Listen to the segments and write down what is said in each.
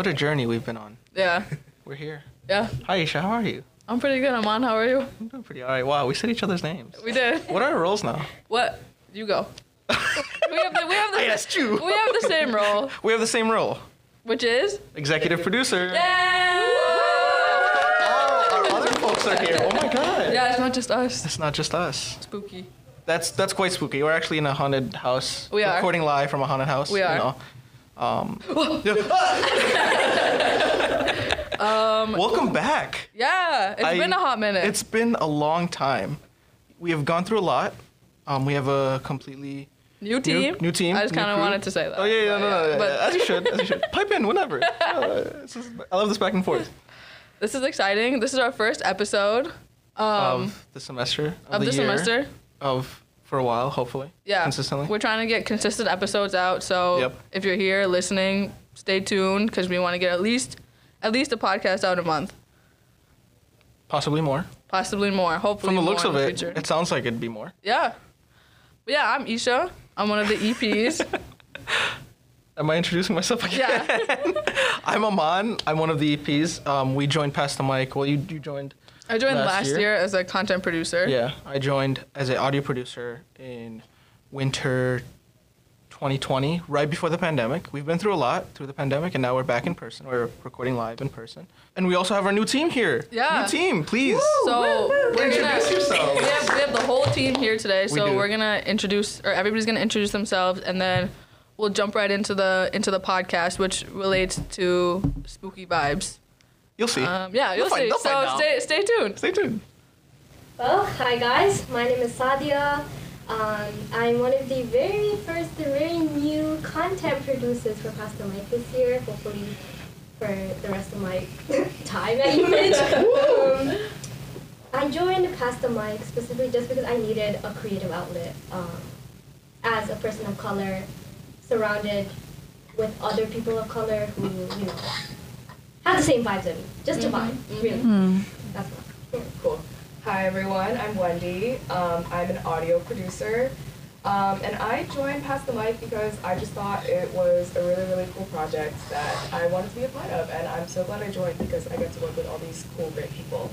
What a journey we've been on. Yeah. We're here. Yeah. Hi, Isha. How are you? I'm pretty good. I'm on. How are you? I'm doing pretty alright. Wow, we said each other's names. We did. What are our roles now? What? You go. we have the we have the I asked you. we have the same role, We have the same role. which is Executive producer. yeah. Oh, our other folks are here. Oh my god. Yeah, it's not just us. It's not just us. Spooky. That's that's quite spooky. We're actually in a haunted house. We are. recording live from a haunted house. We you are. know. Um, um, welcome back. Yeah, it's I- been a hot minute. It's been a long time. We have gone through a lot. Um, we have a completely new team. new team, I just kind of wanted to say that. Oh yeah, yeah, but no, no, no, But as you should, as you should. Pipe in whenever. Uh, is- I love this back and forth this is exciting. This is our first episode um, of the semester of, of the, the, year, semester. of for a while, hopefully. Yeah, consistently. We're trying to get consistent episodes out. So Yep. if you're here listening, stay tuned because we want to get at least at least a podcast out a month, Possibly more. possibly more. Hopefully, From the looks of the it, future. it sounds like it'd be more. Yeah. But yeah, I'm Isha. I'm one of the EPs. Am I introducing myself again? yeah. I'm Aman. I'm one of the EPs. Um, we joined Pass the Mic. Well, you, you joined. I joined Last last, year? year? as a content producer. Yeah, I joined as an audio producer in winter 2020, right before the pandemic. We've been through a lot through the pandemic, and now we're back in person. We're recording live in person, and we also have our new team here. Yeah. New team, please. So we're gonna Introduce yourselves. we have, we have the whole team here today. So do. we are gonna introduce or everybody's gonna introduce themselves and then we'll jump right into the into the podcast which relates to spooky vibes. You'll see. Um, yeah, you'll They'll find- see. find So stay stay tuned. Stay tuned. Well, hi guys, my name is Sadia. Um, I'm one of the very first, the very new content producers for Pass the Mic this year. Hopefully, for the rest of my time at Image. um, I joined Pass the Mic specifically just because I needed a creative outlet um, as a person of color, surrounded with other people of color who, you know, have the same vibes as me. Just to vibe, really. That's what. Cool. Hi everyone, I'm Wendy. Um, I'm an audio producer. Um, and I joined Pass the Mic because I just thought it was a really, really cool project that I wanted to be a part of. And I'm so glad I joined because I get to work with all these cool, great people.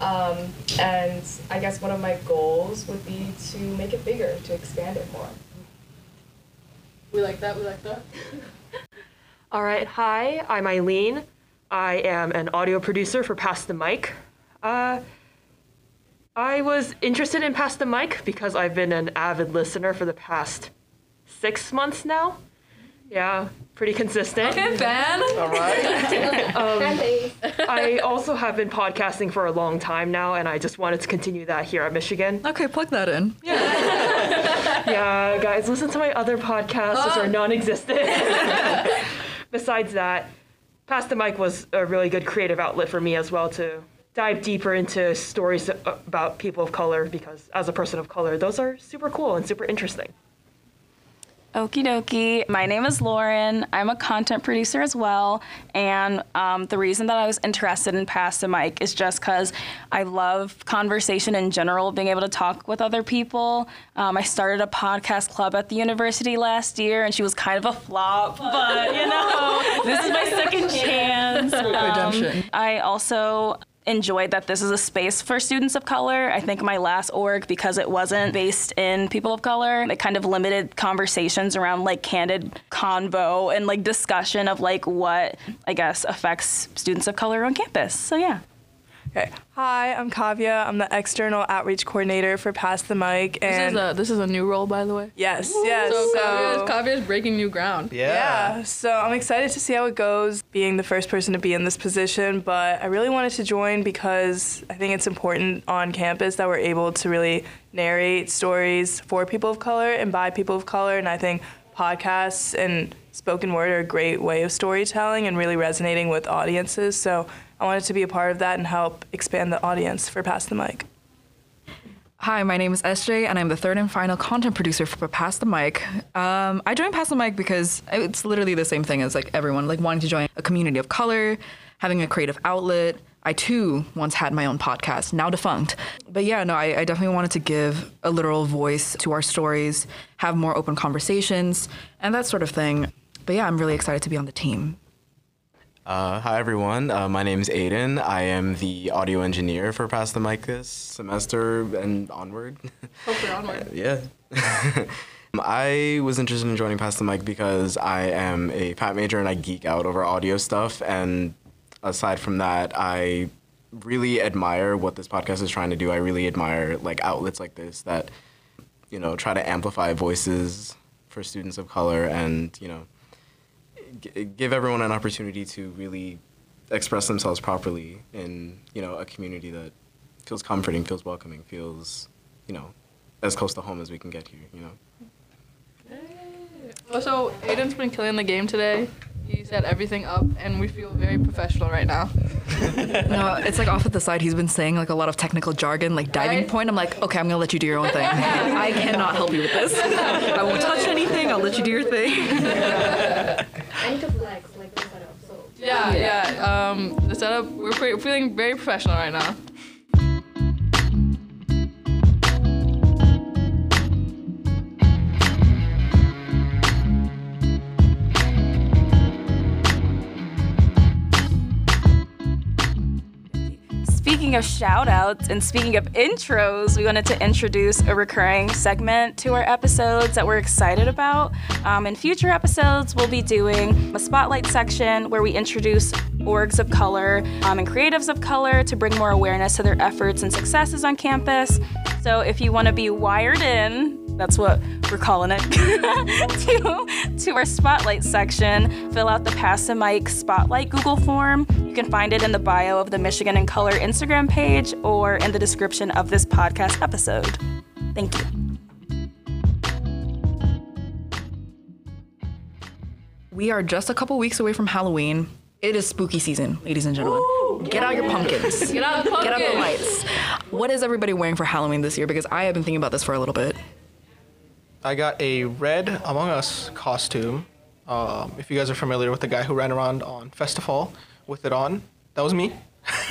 Um, and I guess one of my goals would be to make it bigger, to expand it more. We like that. We like that. All right, hi, I'm Eileen. I am an audio producer for Pass the Mic. Uh, I was interested in Pass the Mic because I've been an avid listener for the past six months now. Yeah, pretty consistent. Okay, fan. All right. And thanks. I also have been podcasting for a long time now, and I just wanted to continue that here at Michigan. Okay, plug that in. Yeah. yeah, guys, listen to my other podcasts, which are non existent. Besides that, Pass the Mic was a really good creative outlet for me as well to dive deeper into stories about people of color because, as a person of color, those are super cool and super interesting. Okie dokie. My name is Lauren. I'm a content producer as well. And um, the reason that I was interested in Pass the Mic is just because I love conversation in general, being able to talk with other people. Um, I started a podcast club at the university last year, and she was kind of a flop, but you know, this is my second chance. Um, Redemption. I also enjoyed that this is a space for students of color. I think my last org, because it wasn't based in people of color, it kind of limited conversations around like candid convo and like discussion of like what I guess affects students of color on campus. So yeah. Okay. Hi, I'm Kavya. I'm the external outreach coordinator for Pass the Mic. This is And a this is a new role, by the way. yes, yes. So So, Kavya, Kavya is breaking new ground. Yeah. yeah. So I'm excited to see how it goes being the first person to be in this position. But I really wanted to join because I think it's important on campus that we're able to really narrate stories for people of color and by people of color. And I think podcasts and spoken word are a great way of storytelling and really resonating with audiences. So I wanted to be a part of that and help expand the audience for Pass the Mic. Hi, my name is SJ, and I'm the third and final content producer for Pass the Mic. Um, I joined Pass the Mic because it's literally the same thing as like everyone, like wanting to join a community of color, having a creative outlet. I too once had my own podcast, now defunct. But yeah, no, I, I definitely wanted to give a literal voice to our stories, have more open conversations, and that sort of thing. But yeah, I'm really excited to be on the team. Uh, hi everyone, uh, my name is Aiden. I am the audio engineer for Pass the Mic this semester and onward. Hopefully onward. yeah. I was interested in joining Pass the Mic because I am a PAT major and I geek out over audio stuff. And aside from that, I really admire what this podcast is trying to do. I really admire like outlets like this that, you know, try to amplify voices for students of color and, you know, g- give everyone an opportunity to really express themselves properly in, you know, a community that feels comforting, feels welcoming, feels, you know, as close to home as we can get here, you know. Also, oh, Aiden's been killing the game today. He set everything up, and we feel very professional right now. No, it's like off at the side. He's been saying like a lot of technical jargon, like diving Right? point. I'm like, okay, I'm gonna let you do your own thing. I cannot help you with this. I won't touch anything. I'll let you do your thing. Need to like the setup. So Yeah, yeah. Um, the setup, we're feeling very professional right now. Speaking of shout outs and speaking of intros, we wanted to introduce a recurring segment to our episodes that we're excited about. Um, in future episodes, we'll be doing a spotlight section where we introduce orgs of color um, and creatives of color to bring more awareness to their efforts and successes on campus. So if you want to be wired in, that's what we're calling it, to, to our spotlight section, fill out the Pass the Mic Spotlight Google form. You can find it in the bio of the Michigan in Color Instagram page or in the description of this podcast episode. Thank you. We are just a couple weeks away from Halloween. It is spooky season, ladies and gentlemen. Get out your pumpkins. Get out the Get out the lights. What is everybody wearing for Halloween this year? Because I have been thinking about this for a little bit. I got a red Among Us costume. Um, if you guys are familiar with the guy who ran around on Festival with it on, that was me.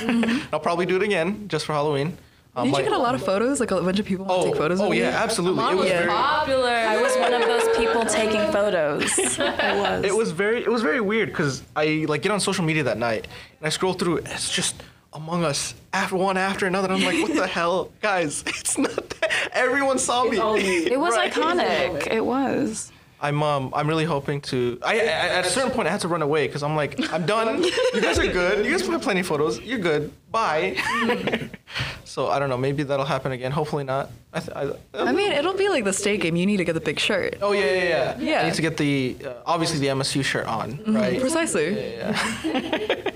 I'll probably do it again just for Halloween. Um, Did my- you get a lot of photos? Like a bunch of people want Oh, to take photos oh of you? yeah, absolutely. It Mom was was very, popular. I was one of those people taking photos. I was. it was very, it was very weird because I like get on social media that night and I scroll through. And it's just Among Us after one after another. I'm like, what the hell, guys? It's not that. Everyone saw me. It was Right. iconic. It was. I'm um I'm really hoping to. I, I at a certain point I had to run away because I'm like I'm done. you guys are good. You guys have plenty of photos. You're good. Bye. so I don't know. Maybe that'll happen again. Hopefully not. I, th- I, I mean, it'll be like the state game. You need to get the big shirt. oh yeah yeah yeah. Yeah. I need to get the uh, obviously the MSU shirt on right. Precisely. Yeah. yeah.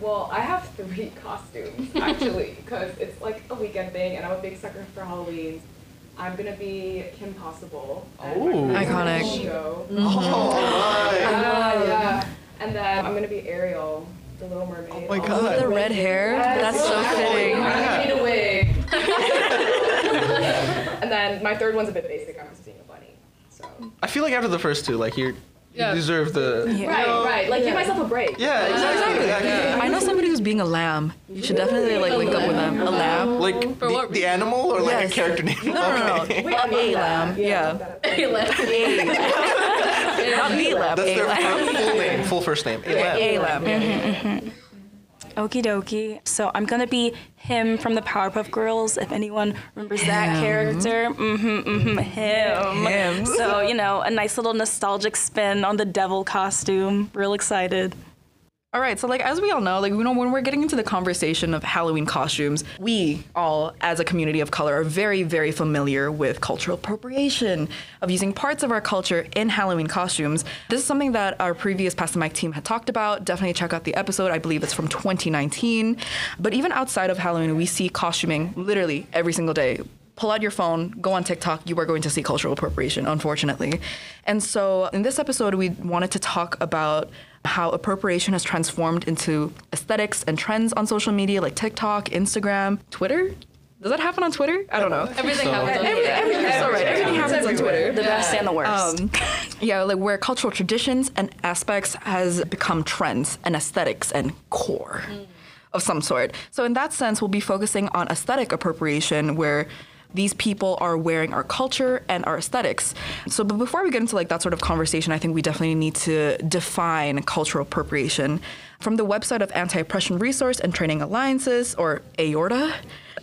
Well, I have three costumes actually, because it's like a weekend thing, and I'm a big sucker for Halloween. I'm gonna be Kim Possible. Mm-hmm. Uh, oh, my Ooh. first Iconic. Oh, alright. Yeah, yeah. And then I'm gonna be Ariel, the Little Mermaid. Oh my oh, God. The red hair. That's so fitting. I need a wig. and then my third one's a bit basic. I'm just being a bunny. So. I feel like after the first two, like you're, Yeah. you deserve the. Right, right. Like give myself a break. Yeah, exactly. exactly. I know somebody who's being a lamb. You should definitely like link up with them. A lamb? Like For the, what the animal or like Yes. a character name? No, no, no. Okay. A lamb. Yeah. Not the lamb. That's A their lamb. full name, full first name. A lamb. A lamb. Mm-hmm, mm-hmm. Okie dokie. So I'm gonna be him from the Powerpuff Girls. If anyone remembers that character, mm-hmm, mm-hmm, him. Him. So you know, a nice little nostalgic spin on the devil costume. Real excited. All right, so like as we all know, like we know when we're getting into the conversation of Halloween costumes, we all as a community of color are very very familiar with cultural appropriation of using parts of our culture in Halloween costumes. This is something that our previous Pass the Mic team had talked about. Definitely check out the episode. I believe it's from 2019. But even outside of Halloween, we see costuming literally every single day pull out your phone, go on TikTok, you are going to see cultural appropriation, unfortunately. And so in this episode, we wanted to talk about how appropriation has transformed into aesthetics and trends on social media like TikTok, Instagram, Twitter. Does that happen on Twitter? I don't know. Everything happens on Every- Twitter. everything, you're so right. Everything happens on Twitter. The best and the worst. Um, yeah, like where cultural traditions and aspects has become trends and aesthetics and core of some sort. So in that sense, we'll be focusing on aesthetic appropriation, where these people are wearing our culture and our aesthetics. So, but before we get into like that sort of conversation, I think we definitely need to define cultural appropriation. From the website of Anti Oppression Resource and Training Alliances, or AORTA,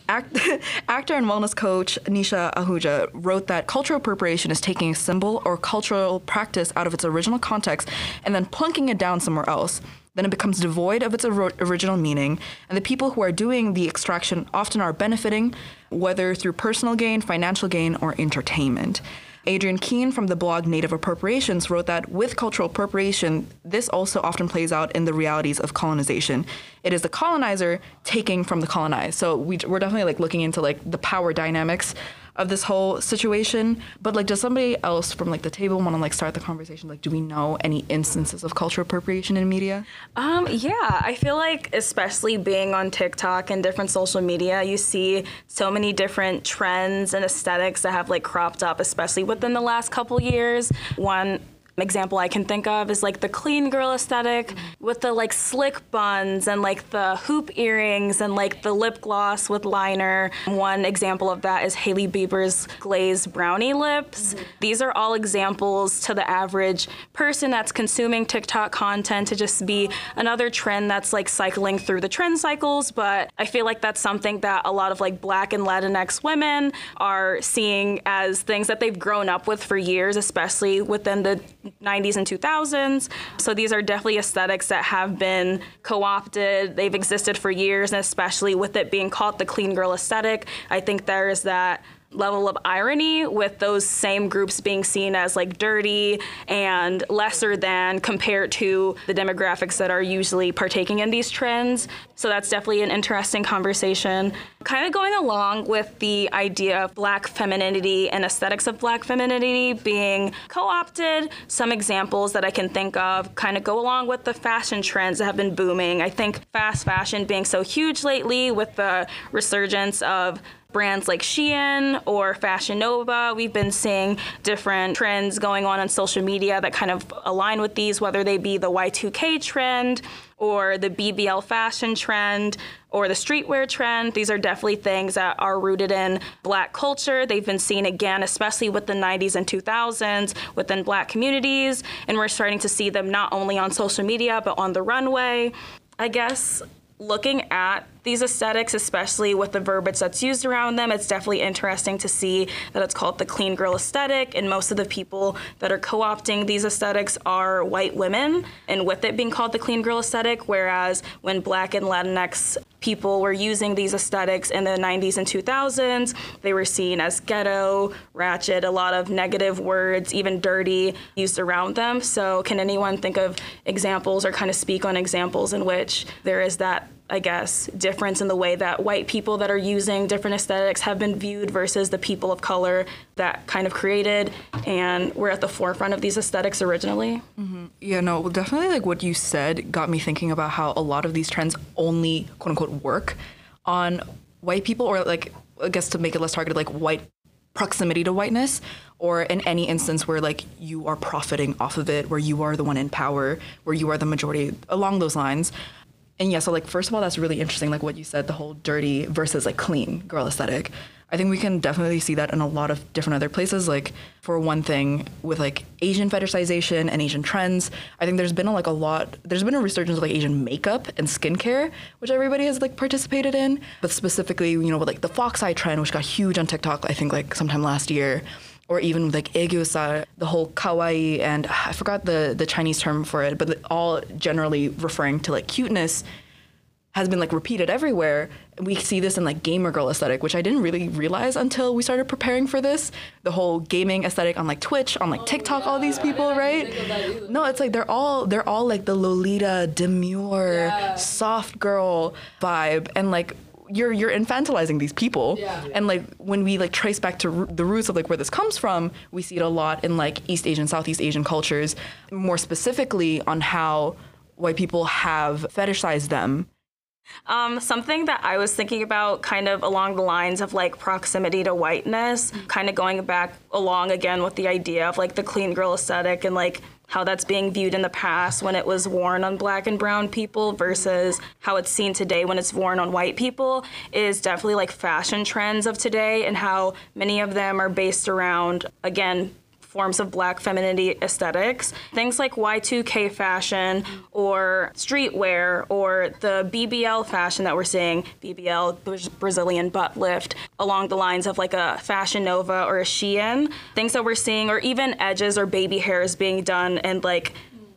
Act, actor and wellness coach Nisha Ahuja wrote that cultural appropriation is taking a symbol or cultural practice out of its original context and then plunking it down somewhere else. Then it becomes devoid of its original meaning, and the people who are doing the extraction often are benefiting, whether through personal gain, financial gain, or entertainment. Adrienne Keene from the blog Native Appropriations wrote that with cultural appropriation, this also often plays out in the realities of colonization. It is the colonizer taking from the colonized. So we, we're definitely like looking into like the power dynamics of this whole situation. But like, does somebody else from like the table want to like start the conversation? Like, do we know any instances of cultural appropriation in media? Um, yeah, I feel like especially being on TikTok and different social media, you see so many different trends and aesthetics that have like cropped up, especially within the last couple years. One example I can think of is like the clean girl aesthetic with the like slick buns and like the hoop earrings and like the lip gloss with liner. One example of that is Hailey Bieber's glazed brownie lips. These are all examples to the average person that's consuming TikTok content to just be another trend that's like cycling through the trend cycles. But I feel like that's something that a lot of like black and Latinx women are seeing as things that they've grown up with for years, especially within the 90s and 2000s. So these are definitely aesthetics that have been co opted. They've existed for years, and especially with it being called the clean girl aesthetic, I think there is that level of irony with those same groups being seen as like dirty and lesser than compared to the demographics that are usually partaking in these trends. So that's definitely an interesting conversation. Kind of going along with the idea of black femininity and aesthetics of black femininity being co opted, some examples that I can think of kind of go along with the fashion trends that have been booming. I think fast fashion being so huge lately with the resurgence of brands like Shein or Fashion Nova. We've been seeing different trends going on on social media that kind of align with these, whether they be the Y2K trend or the BBL fashion trend or the streetwear trend. These are definitely things that are rooted in black culture. They've been seen again, especially with the 90s and 2000s within black communities. And we're starting to see them not only on social media, but on the runway. I guess looking at these aesthetics, especially with the verbiage that's used around them, it's definitely interesting to see that it's called the clean girl aesthetic. And most of the people that are co opting these aesthetics are white women, and with it being called the clean girl aesthetic, whereas when black and Latinx people were using these aesthetics in the 90s and 2000s, they were seen as ghetto, ratchet, a lot of negative words, even dirty, used around them. So, can anyone think of examples or kind of speak on examples in which there is that I guess, difference in the way that white people that are using different aesthetics have been viewed versus the people of color that kind of created and were at the forefront of these aesthetics originally. Mm-hmm. Yeah, no, well, definitely like what you said got me thinking about how a lot of these trends only quote unquote work on white people, or like, I guess to make it less targeted, like white proximity to whiteness, or in any instance where like you are profiting off of it, where you are the one in power, where you are the majority, along those lines. And yeah, so like first of all, that's really interesting, like what you said, the whole dirty versus like clean girl aesthetic. I think we can definitely see that in a lot of different other places. Like for one thing, with like Asian fetishization and Asian trends, I think there's been a, like a lot. There's been a resurgence of like Asian makeup and skincare, which everybody has like participated in. But specifically, you know, with like the fox eye trend, which got huge on TikTok, I think like sometime last year, or even like Egyosa, the whole kawaii, and I forgot the the Chinese term for it, but all generally referring to like cuteness has been like repeated everywhere. We see this in like gamer girl aesthetic, which I didn't really realize until we started preparing for this. The whole gaming aesthetic on like Twitch, on like TikTok, all these people, right? No, it's like they're all they're all like the Lolita demure, soft girl vibe, and like you're you're infantilizing these people. And like when we like trace back to ro- the roots of like where this comes from, we see it a lot in like East Asian, Southeast Asian cultures, more specifically on how white people have fetishized them. Um, something that I was thinking about, kind of along the lines of like proximity to whiteness, kind of going back along again with the idea of like the clean girl aesthetic and like how that's being viewed in the past when it was worn on black and brown people versus how it's seen today when it's worn on white people is definitely like fashion trends of today and how many of them are based around again forms of black femininity aesthetics. Things like Y2K fashion or streetwear or the BBL fashion that we're seeing, BBL, Brazilian butt lift, along the lines of like a Fashion Nova or a Shein. Things that we're seeing, or even edges or baby hairs being done and like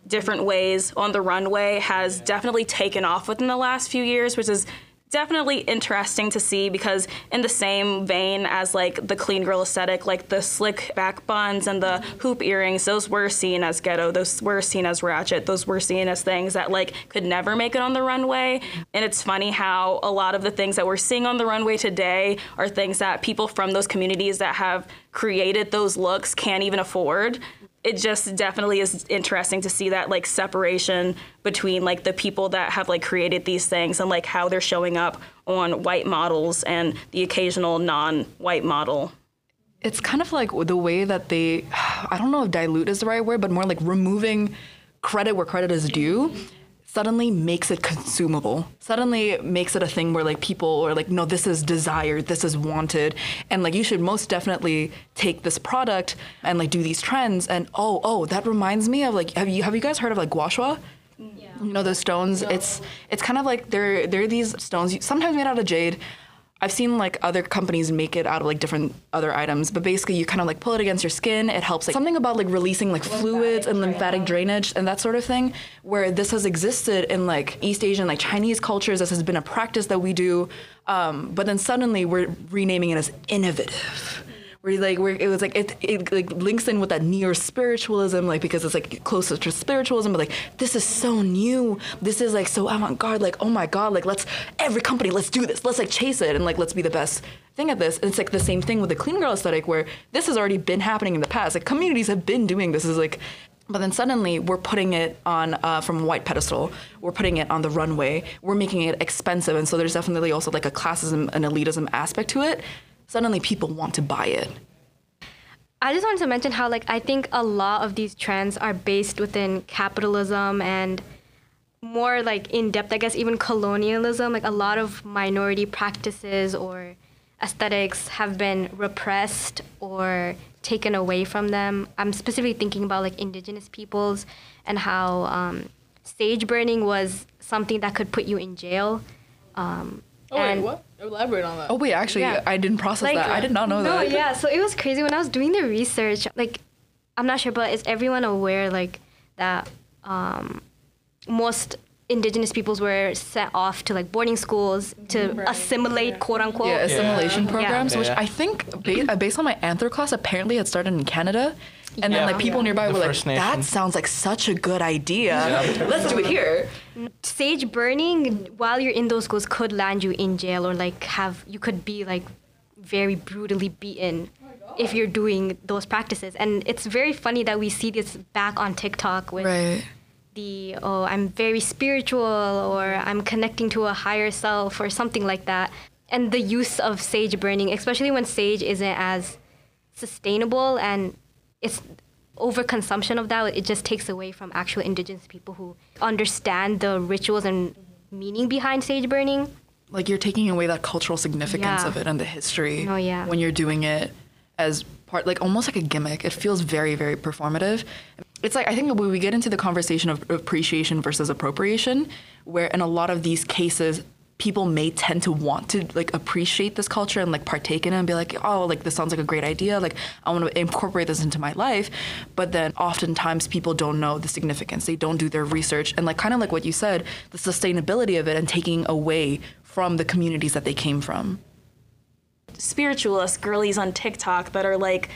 different ways on the runway has definitely taken off within the last few years, which is definitely interesting to see because in the same vein as like the clean girl aesthetic like the slick back buns and the hoop earrings those were seen as ghetto those were seen as ratchet those were seen as things that like could never make it on the runway. And it's funny how a lot of the things that we're seeing on the runway today are things that people from those communities that have created those looks can't even afford it just definitely is interesting to see that like separation between like the people that have like created these things and like how they're showing up on white models and the occasional non-white model. It's kind of like the way that they i don't know if dilute is the right word but more like removing credit where credit is due suddenly makes it consumable. Suddenly makes it a thing where like people are like no this is desired. This is wanted. And like you should most definitely take this product and like do these trends and oh oh that reminds me of like have you have you guys heard of like gua sha yeah. you know those stones? It's it's kind of like they're they're these stones sometimes made out of jade I've seen like other companies make it out of like different other items, but basically you kind of like pull it against your skin. It helps like something about like releasing like fluids and lymphatic drainage and that sort of thing. Where this has existed in like East Asian like Chinese cultures, this has been a practice that we do, um, but then suddenly we're renaming it as innovative where like where it was like it, it like links in with that neo spiritualism like because it's like closer to spiritualism but like this is so new. This is like so avant-garde like oh my god like let's every company let's do this. Let's like chase it and like let's be the best thing at this. And it's like the same thing with the clean girl aesthetic where this has already been happening in the past. Like communities have been doing this. Is like but then suddenly we're putting it on uh, from a white pedestal. We're putting it on the runway. We're making it expensive, and so there's definitely also like a classism and elitism aspect to it suddenly people want to buy it. I just wanted to mention how like I think a lot of these trends are based within capitalism and more like in depth, I guess even colonialism. Like a lot of minority practices or aesthetics have been repressed or taken away from them. I'm specifically thinking about like indigenous peoples and how um, sage burning was something that could put you in jail. Um, oh wait, what? Elaborate on that. Oh wait, actually, yeah. I didn't process like, that. I did not know no, that. yeah. So it was crazy when I was doing the research. Like, I'm not sure, but is everyone aware like that? Um, most indigenous peoples were sent off to like boarding schools to right. assimilate, quote unquote. Yeah, assimilation yeah. programs, yeah. which I think, uh, based on my anthrop class, apparently had started in Canada. And yeah. then like people nearby the were like, Nation. "That sounds like such a good idea. Let's do it here." Sage burning while you're in those schools could land you in jail or like have you could be like very brutally beaten if you're doing those practices. And it's very funny that we see this back on TikTok with right. the oh I'm very spiritual or I'm connecting to a higher self or something like that. And the use of sage burning, especially when sage isn't as sustainable and it's overconsumption of that it just takes away from actual indigenous people who understand the rituals and meaning behind sage burning like you're taking away that cultural significance yeah. of it and the history oh, yeah. when you're doing it as part like almost like a gimmick it feels very very performative it's like i think when we get into the conversation of appreciation versus appropriation where in a lot of these cases people may tend to want to like appreciate this culture and like partake in it and be like oh like this sounds like a great idea. Like i want to incorporate this into my life. But then oftentimes people don't know the significance. They don't do their research. And like kind of like what you said the sustainability of it and taking away from the communities that they came from. Spiritualist girlies on tiktok that are like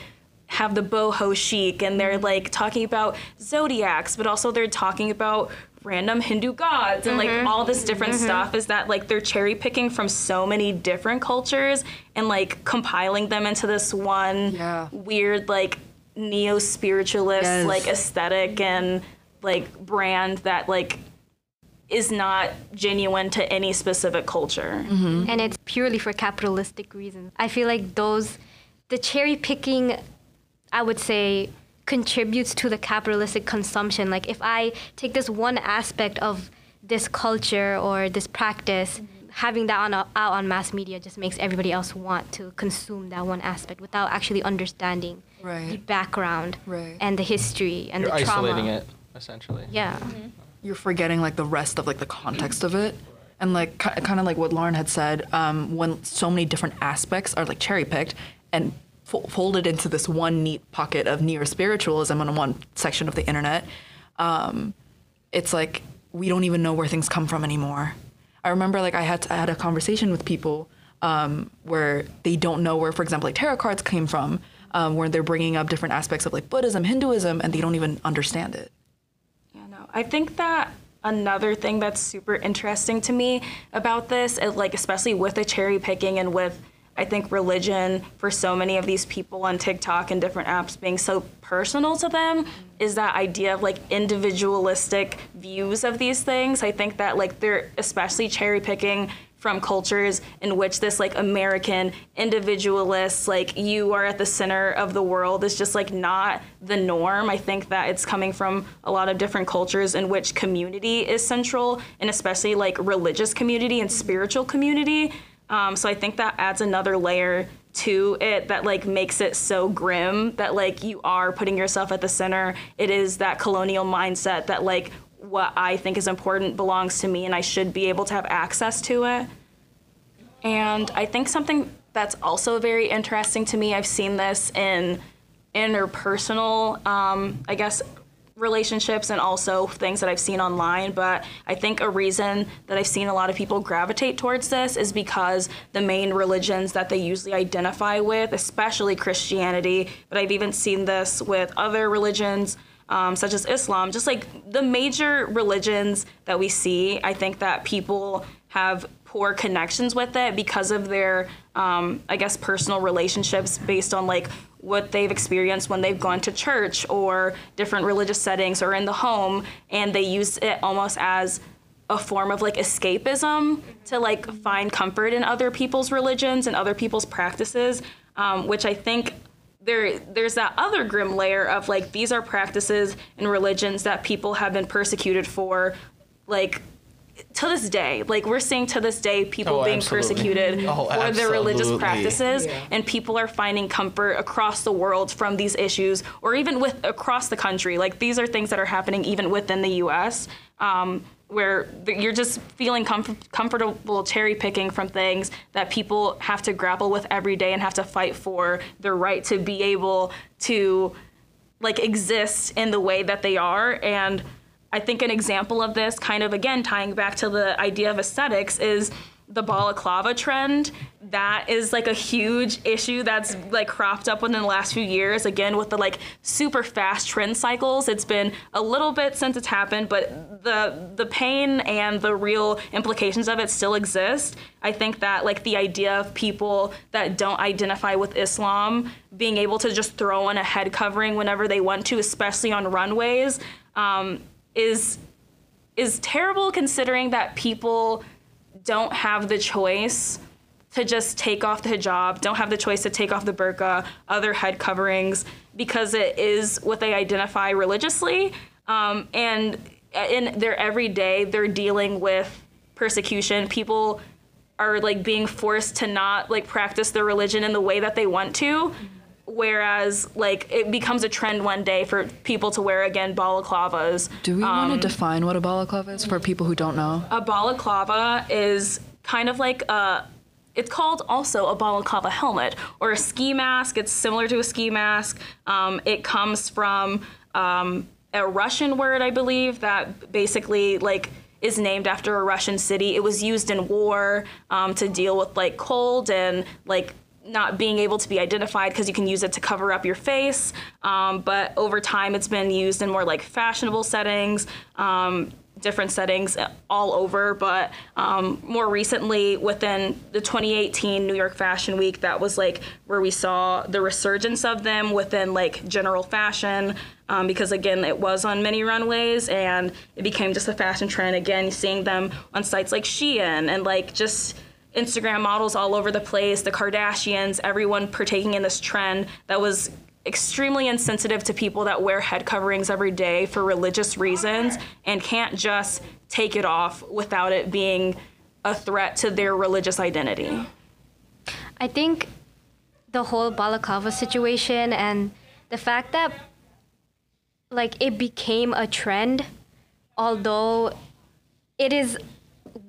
have the boho chic and they're like talking about zodiacs but also they're talking about random Hindu gods and mm-hmm. like all this different mm-hmm. stuff is that like they're cherry picking from so many different cultures and like compiling them into this one yeah. weird like neo spiritualist yes. like aesthetic and like brand that like is not genuine to any specific culture. Mm-hmm. And it's purely for capitalistic reasons. I feel like those the cherry picking I would say contributes to the capitalistic consumption. Like if I take this one aspect of this culture or this practice, having that on a, out on mass media just makes everybody else want to consume that one aspect without actually understanding the background Right. and the history and You're the trauma. isolating it essentially. Yeah. you're forgetting like the rest of like the context of it and like kind of like what lauren had said um, when so many different aspects are like cherry picked and fo- folded into this one neat pocket of neo spiritualism on one section of the internet um, it's like we don't even know where things come from anymore i remember like i had i had a conversation with people um, where they don't know where for example like tarot cards came from um, where they're bringing up different aspects of like buddhism hinduism and they don't even understand it Yeah, no. I think that another thing that's super interesting to me about this, is like especially with the cherry picking and with I think religion for so many of these people on TikTok and different apps being so personal to them is that idea of like individualistic views of these things. I think that like they're especially cherry picking from cultures in which this like American individualist, like you are at the center of the world is just like not the norm. I think that it's coming from a lot of different cultures in which community is central and especially like religious community and spiritual community. Um, so I think that adds another layer to it that like makes it so grim that like you are putting yourself at the center. It is that colonial mindset that like what I think is important belongs to me and I should be able to have access to it. And I think something that's also very interesting to me, I've seen this in interpersonal, um, I guess, relationships and also things that I've seen online. But I think a reason that I've seen a lot of people gravitate towards this is because the main religions that they usually identify with, especially Christianity, but I've even seen this with other religions. Um, such as Islam, just like the major religions that we see, I think that people have poor connections with it because of their, um, I guess, personal relationships based on like what they've experienced when they've gone to church or different religious settings or in the home, and they use it almost as a form of like escapism to like find comfort in other people's religions and other people's practices, um, which I think there there's that other grim layer of like these are practices and religions that people have been persecuted for, like to this day. Like we're seeing to this day people Oh, being absolutely. persecuted Oh, for their religious practices, Yeah. and people are finding comfort across the world from these issues, or even with across the country. Like these are things that are happening even within the U.S. Um, where you're just feeling comf- comfortable cherry picking from things that people have to grapple with every day and have to fight for their right to be able to like exist in the way that they are and i think an example of this kind of again tying back to the idea of aesthetics is the balaclava trend. That is like a huge issue that's like cropped up within the last few years. Again with the like super fast trend cycles it's been a little bit since it's happened but the the pain and the real implications of it still exist. I think that like the idea of people that don't identify with islam being able to just throw on a head covering whenever they want to especially on runways um, is is terrible considering that people don't have the choice to just take off the hijab, don't have the choice to take off the burqa, other head coverings, because it is what they identify religiously. Um, and in their everyday, they're dealing with persecution. People are like being forced to not like practice their religion in the way that they want to. Whereas, like, it becomes a trend one day for people to wear again balaclavas. Do we Um, want to define what a balaclava is for people who don't know? a balaclava is kind of like a it's called also a balaclava helmet or a ski mask it's similar to a ski mask um, it comes from um, a russian word i believe that basically like is named after a russian city it was used in war um, to deal with like cold and like not being able to be identified because you can use it to cover up your face. Um, but over time, it's been used in more like fashionable settings, um, different settings all over. But um, more recently, within the 2018 New York Fashion Week, that was like where we saw the resurgence of them within like general fashion. Um, because again, it was on many runways and it became just a fashion trend. Again, seeing them on sites like Shein and like just Instagram models all over the place, the Kardashians, everyone partaking in this trend that was extremely insensitive to people that wear head coverings every day for religious reasons and can't just take it off without it being a threat to their religious identity. I think the whole balaclava situation and the fact that like it became a trend, although it is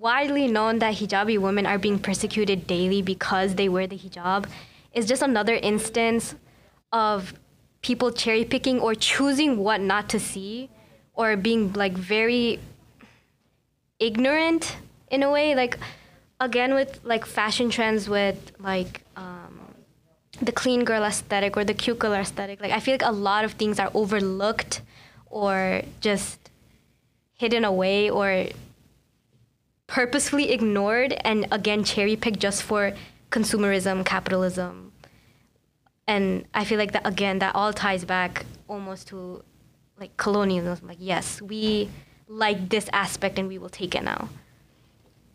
widely known that hijabi women are being persecuted daily because they wear the hijab, is just another instance of people cherry picking or choosing what not to see or being like very ignorant in a way. Like again with like fashion trends with like um, the clean girl aesthetic or the cute girl aesthetic like i feel like a lot of things are overlooked or just hidden away or purposefully ignored and again cherry picked just for consumerism capitalism. And i feel like that again that all ties back almost to like colonialism. Like yes we like this aspect and we will take it now.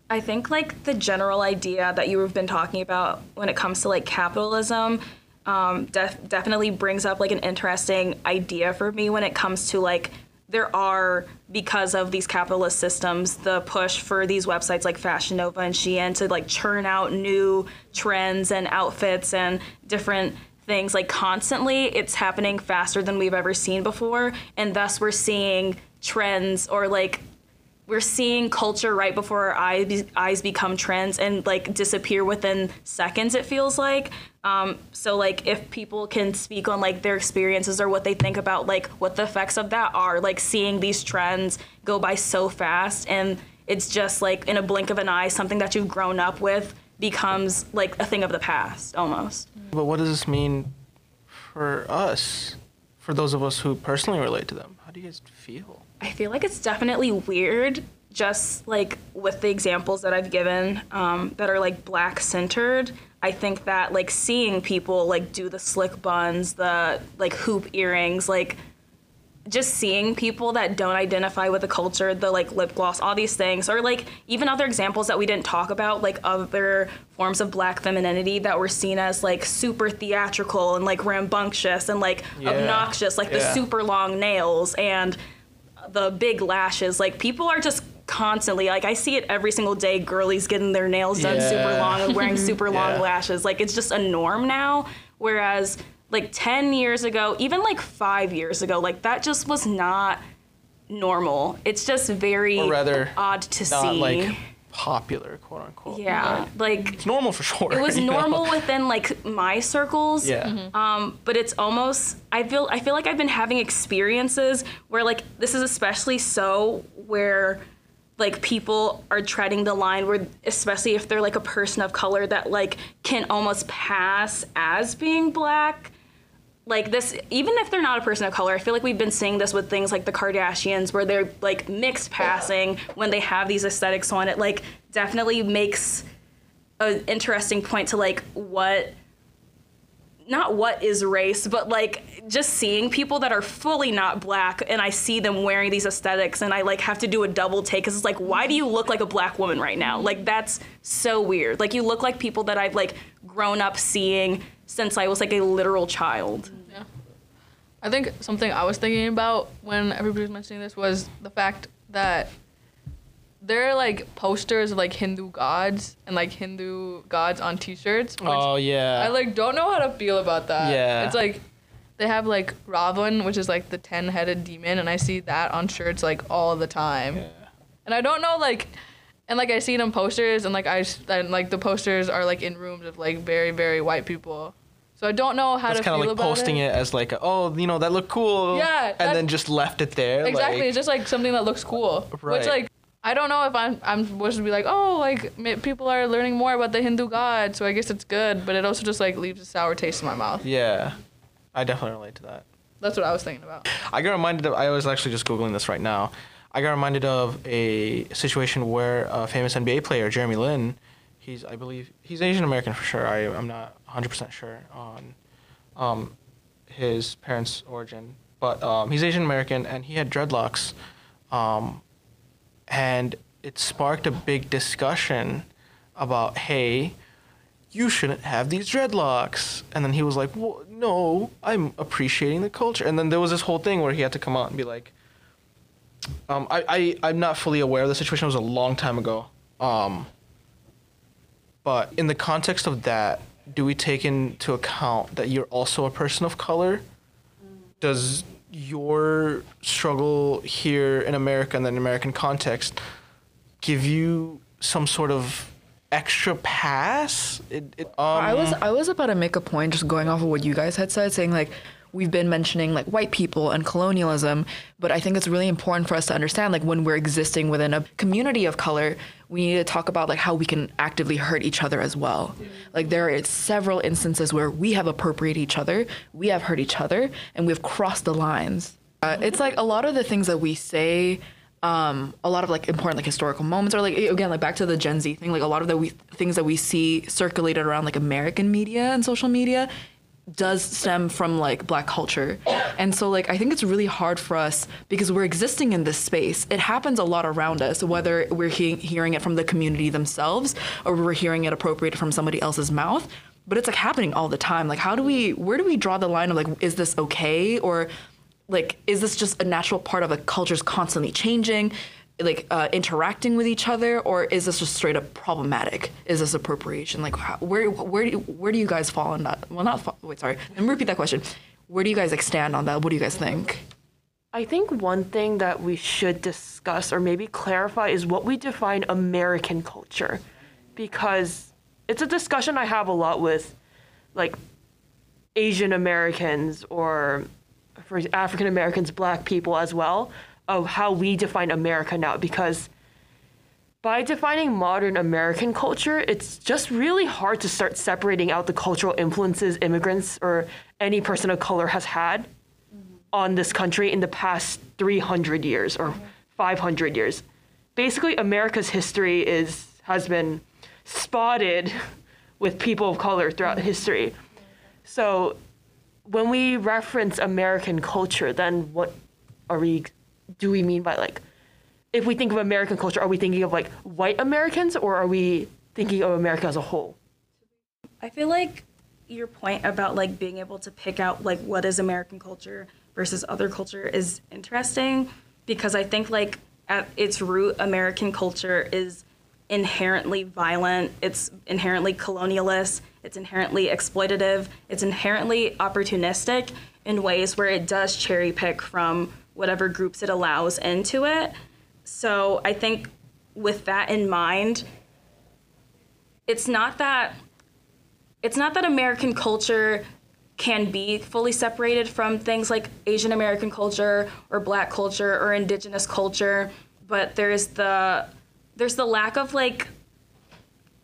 I think like the general idea that you have been talking about when it comes to like capitalism um, def- definitely brings up like an interesting idea for me when it comes to like there are because of these capitalist systems the push for these websites like Fashion Nova and Shein to like churn out new trends and outfits and different things. Like constantly it's happening faster than we've ever seen before and thus we're seeing trends or like we're seeing culture right before our eyes, eyes become trends and like disappear within seconds it feels like um, so like if people can speak on like their experiences or what they think about like what the effects of that are like seeing these trends go by so fast and it's just like in a blink of an eye something that you've grown up with becomes like a thing of the past almost But what does this mean for us? For those of us who personally relate to them? How do you guys feel? I feel like it's definitely weird, just like with the examples that I've given um, that are like black centered. I think that like seeing people like do the slick buns, the like hoop earrings, like just seeing people that don't identify with the culture, the like lip gloss, all these things, or like even other examples that we didn't talk about, like other forms of black femininity that were seen as like super theatrical and like rambunctious and like Yeah. obnoxious, like the super long nails and the big lashes. Like people are just constantly like I see it every single day. Girlies getting their nails done super long and wearing super long Yeah. lashes. Like it's just a norm now. Whereas like 10 years ago, even like five years ago, like that just was not normal. It's just very rather, odd to see. like popular, quote unquote. yeah, but like It's normal for sure. it was you know? normal within like my circles. Yeah. Um, but it's almost I feel I feel like I've been having experiences where like this is especially so where like people are treading the line where especially if they're like a person of color that like can almost pass as being black like this even if they're not a person of color i feel like we've been seeing this with things like the kardashians where they're like mixed passing when they have these aesthetics on. It like definitely makes an interesting point to like what not what is race but like just seeing people that are fully not black and i see them wearing these aesthetics and i like have to do a double take because it's like why do you look like a black woman right now? Like that's so weird. Like you look like people that i've like grown up seeing since i was like a literal child Yeah. I think something I was thinking about when everybody was mentioning this was the fact that there are like posters of like Hindu gods and like Hindu gods on T-shirts. Oh yeah. I like don't know how to feel about that. Yeah. It's like they have like Ravan, which is like the ten-headed demon, and I see that on shirts like all the time. Yeah. And I don't know like, and like I see them posters, and like I and like the posters are like in rooms of like very very white people. So I don't know how That's to kind of like posting it. as like, oh, you know, that looked cool. Yeah, And then just left it there. Exactly. like- it's just like something that looks cool. Right. Which like I don't know if I'm I'm supposed to be like, oh, like people are learning more about the Hindu god, so I guess it's good. But it also just like leaves a sour taste in my mouth. yeah. I definitely relate to that. That's what I was thinking about. I get reminded of. I was actually just googling this right now. I got reminded of a situation where a famous NBA player, Jeremy Lin, he's I believe he's Asian American for sure. I I'm not 100 percent sure on um, his parents' origin, but um, he's Asian American and he had dreadlocks, um, and it sparked a big discussion about hey, you shouldn't have these dreadlocks. And then he was like, well, no, I'm appreciating the culture. And then there was this whole thing where he had to come out and be like, um, I, I, I'm not fully aware of the situation. It was a long time ago. Um, but in the context of that, do we take into account that you're also a person of color? Does your struggle here in America and the American context give you some sort of extra pass? It, it, um, I was I was about to make a point just going off of what you guys had said, saying like we've been mentioning like white people and colonialism, but I think it's really important for us to understand like when we're existing within a community of color, we need to talk about like how we can actively hurt each other as well. Like there are several instances where we have appropriated each other, we have hurt each other, and we've crossed the lines. Uh, it's like a lot of the things that we say um, a lot of like important like historical moments or like again like back to the Gen Z thing like a lot of the we, things that we see circulated around like American media and social media does stem from like black culture. And so like i think it's really hard for us because we're existing in this space. It happens a lot around us whether we're he- hearing it from the community themselves or we're hearing it appropriated from somebody else's mouth. But it's like happening all the time. Like how do we where do we draw the line of like is this okay? Or like is this just a natural part of a culture's constantly changing like uh, interacting with each other or is this just straight up problematic? Is this appropriation? Like how, where where do you, where do you guys fall on that? Well not fall, wait sorry. Let me repeat that question. Where do you guys like stand on that? What do you guys think? I think one thing that we should discuss or maybe clarify is what we define American culture. Because it's a discussion I have a lot with like Asian Americans or for African Americans, black people as well, of how we define America now. Because by defining modern American culture, it's just really hard to start separating out the cultural influences immigrants or any person of color has had on this country in the past 300 years or 500 years. Basically, America's history is has been spotted with people of color throughout history. So, when we reference American culture, then what are we do we mean by like if we think of American culture, are we thinking of like white Americans or are we thinking of America as a whole? I feel like your point about like being able to pick out like what is American culture versus other culture is interesting because I think like at its root American culture is inherently violent, it's inherently colonialist, it's inherently exploitative, it's inherently opportunistic in ways where it does cherry pick from whatever groups it allows into it. So I think with that in mind, it's not that it's not that American culture can be fully separated from things like Asian American culture or black culture or indigenous culture, but there's the there's the lack of like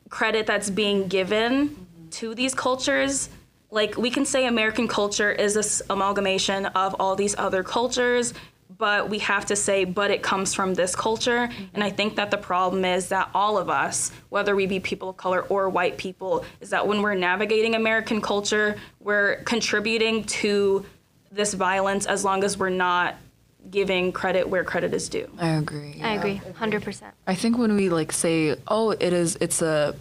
credit that's being given to these cultures. Like we can say American culture is this amalgamation of all these other cultures, but we have to say, but it comes from this culture. And I think that the problem is that all of us, whether we be people of color or white people, is that when we're navigating American culture, we're contributing to this violence as long as we're not giving credit where credit is due. i agree I agree, 100%. I think when we like say, oh, it is, it's a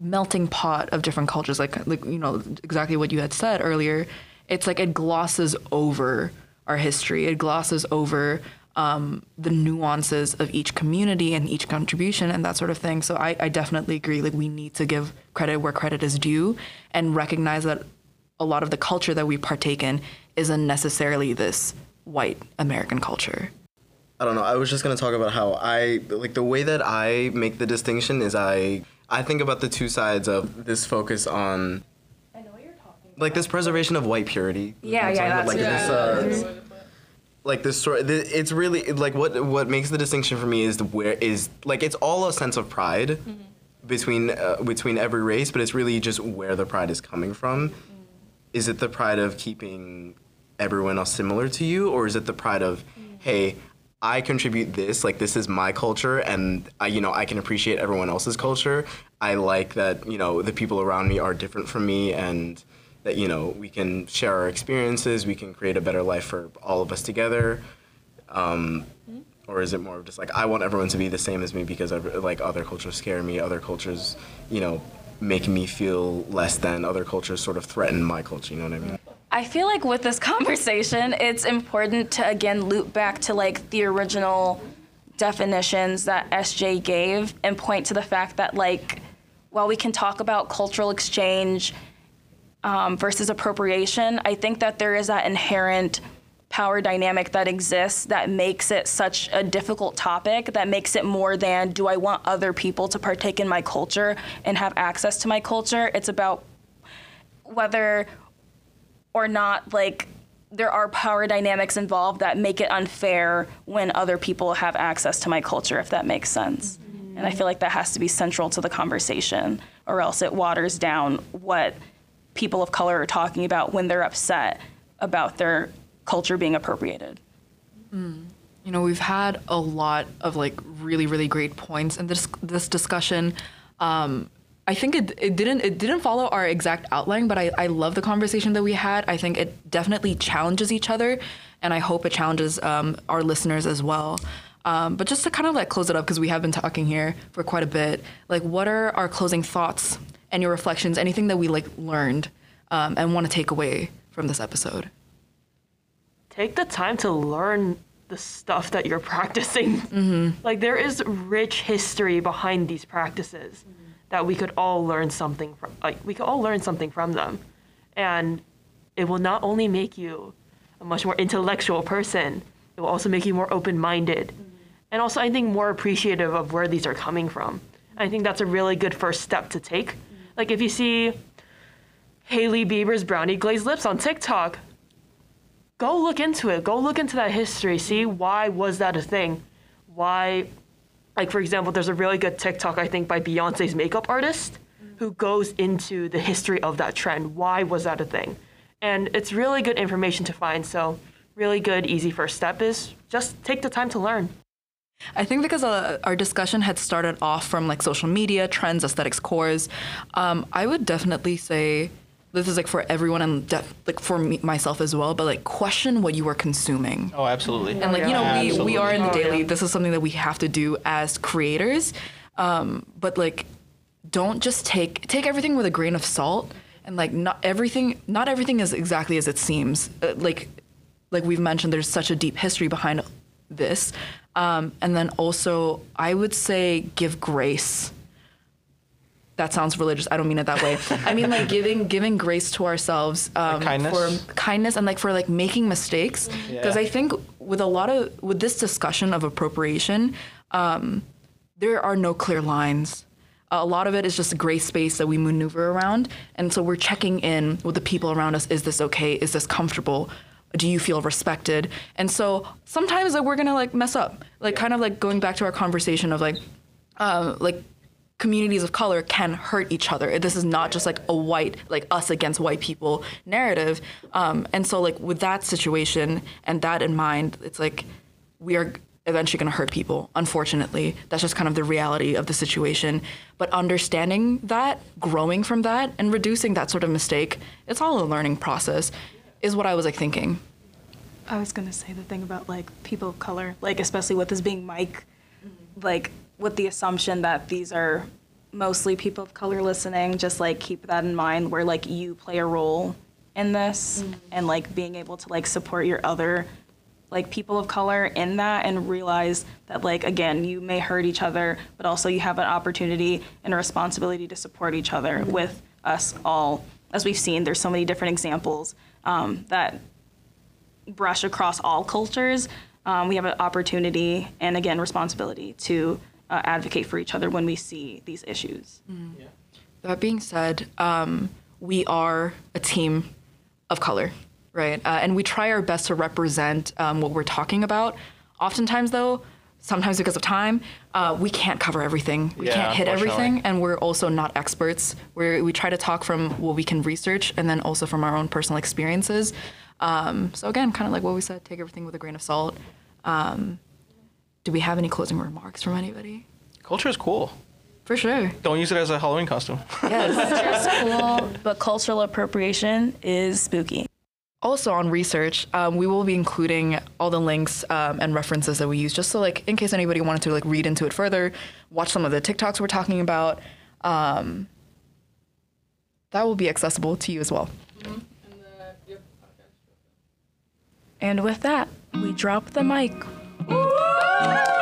melting pot of different cultures, like like you know exactly what you had said earlier. It's like it glosses over our history. It glosses over um, the nuances of each community and each contribution and that sort of thing. So I, I definitely agree. Like we need to give credit where credit is due and recognize that a lot of the culture that we partake in isn't necessarily this white American culture. I don't know. I was just gonna talk about how I like the way that I make the distinction is I I think about the two sides of this focus on I know what you're talking about. like this preservation of white purity. Yeah, yeah, that's like yeah. this. Uh, like this sort. th- It's really like what what makes the distinction for me is the where is like it's all a sense of pride between uh, between every race, but it's really just where the pride is coming from. Is it the pride of keeping everyone else similar to you, or is it the pride of, hey, I contribute this, like this is my culture, and I, you know, I can appreciate everyone else's culture. I like that, you know, the people around me are different from me, and that you know we can share our experiences, we can create a better life for all of us together. Um, or is it more of just like I want everyone to be the same as me because like other cultures scare me, other cultures, you know, make me feel less than other cultures sort of threaten my culture. You know what I mean? I feel like with this conversation, it's important to again loop back to like the original definitions that SJ gave and point to the fact that like while we can talk about cultural exchange um, versus appropriation, I think that there is that inherent power dynamic that exists that makes it such a difficult topic that makes it more than do I want other people to partake in my culture and have access to my culture. It's about whether or not like there are power dynamics involved that make it unfair when other people have access to my culture if that makes sense. And i feel like that has to be central to the conversation or else it waters down what people of color are talking about when they're upset about their culture being appropriated. You know, we've had a lot of like really, really great points in this this discussion. Um, I think it, it didn't it didn't follow our exact outline, but I, I love the conversation that we had. I think it definitely challenges each other, and I hope it challenges um, our listeners as well. Um, but just to kind of like close it up because we have been talking here for quite a bit. Like, what are our closing thoughts and your reflections? Anything that we like learned um, and want to take away from this episode? take the time to learn the stuff that you're practicing. Like there is rich history behind these practices that we could all learn something from. Like we could all learn something from them, and it will not only make you a much more intellectual person, it will also make you more open-minded, mm-hmm. and also I think more appreciative of where these are coming from. I think that's a really good first step to take. Mm-hmm. Like if you see Hailey Bieber's brownie glazed lips on TikTok, go look into it. Go look into that history. See why was that a thing? Why, like for example, there's a really good TikTok I think by Beyonce's makeup artist who goes into the history of that trend. Why was that a thing? And it's really good information to find. So really good, easy first step is just take the time to learn. I think because uh, our discussion had started off from like social media, trends, aesthetics, cores, um, I would definitely say this is like for everyone and def- like for me, myself as well, but like question what you are consuming. Oh, absolutely. And like you know, we, we are in the Absolutely. daily. This is something that we have to do as creators. Um, but like, don't just take take everything with a grain of salt. And like, not everything not everything is exactly as it seems. Uh, like, like we've mentioned, there's such a deep history behind this. Um, and then also, I would say give grace. That sounds religious. I don't mean it that way. I mean like giving giving grace to ourselves um, kindness? for kindness and like for like making mistakes. Because Yeah. I think with a lot of with this discussion of appropriation, um, there are no clear lines. A lot of it is just a gray space that we maneuver around, and so we're checking in with the people around us. Is this okay? Is this comfortable? Do you feel respected? And so sometimes like we're gonna like mess up, like kind of like going back to our conversation of like, um, like communities of color can hurt each other. This is not just like a white, like us against white people narrative. Um, and so, like, with that situation and that in mind, it's like we are eventually going to hurt people, unfortunately. That's just kind of the reality of the situation. But understanding that, growing from that, and reducing that sort of mistake, it's all a learning process, is what I was like thinking. I was gonna say the thing about like people of color, like especially with this being Mic, like with the assumption that these are mostly people of color listening, just like keep that in mind where like you play a role in this and like being able to like support your other like people of color in that and realize that like again you may hurt each other but also you have an opportunity and a responsibility to support each other with us all. As we've seen there's so many different examples um, that brush across all cultures, um, we have an opportunity and again responsibility to uh, advocate for each other when we see these issues. That being said, um, we are a team of color, right? Uh, and we try our best to represent um, what we're talking about. Oftentimes, though, sometimes because of time, uh, we can't cover everything. We Yeah, can't hit everything, and we're also not experts. we we try to talk from what we can research and then also from our own personal experiences. Um, so, again, kind of like what we said, take everything with a grain of salt. Um, do we have any closing remarks from anybody? Culture is cool. For sure. Don't use it as a Halloween costume. Yes. It's cool, but cultural appropriation is spooky. also on research um, we will be including all the links um, and references that we use just so like in case anybody wanted to like read into it further watch some of the tiktoks we're talking about um, that will be accessible to you as well. And with that, we drop the mic. Uhul!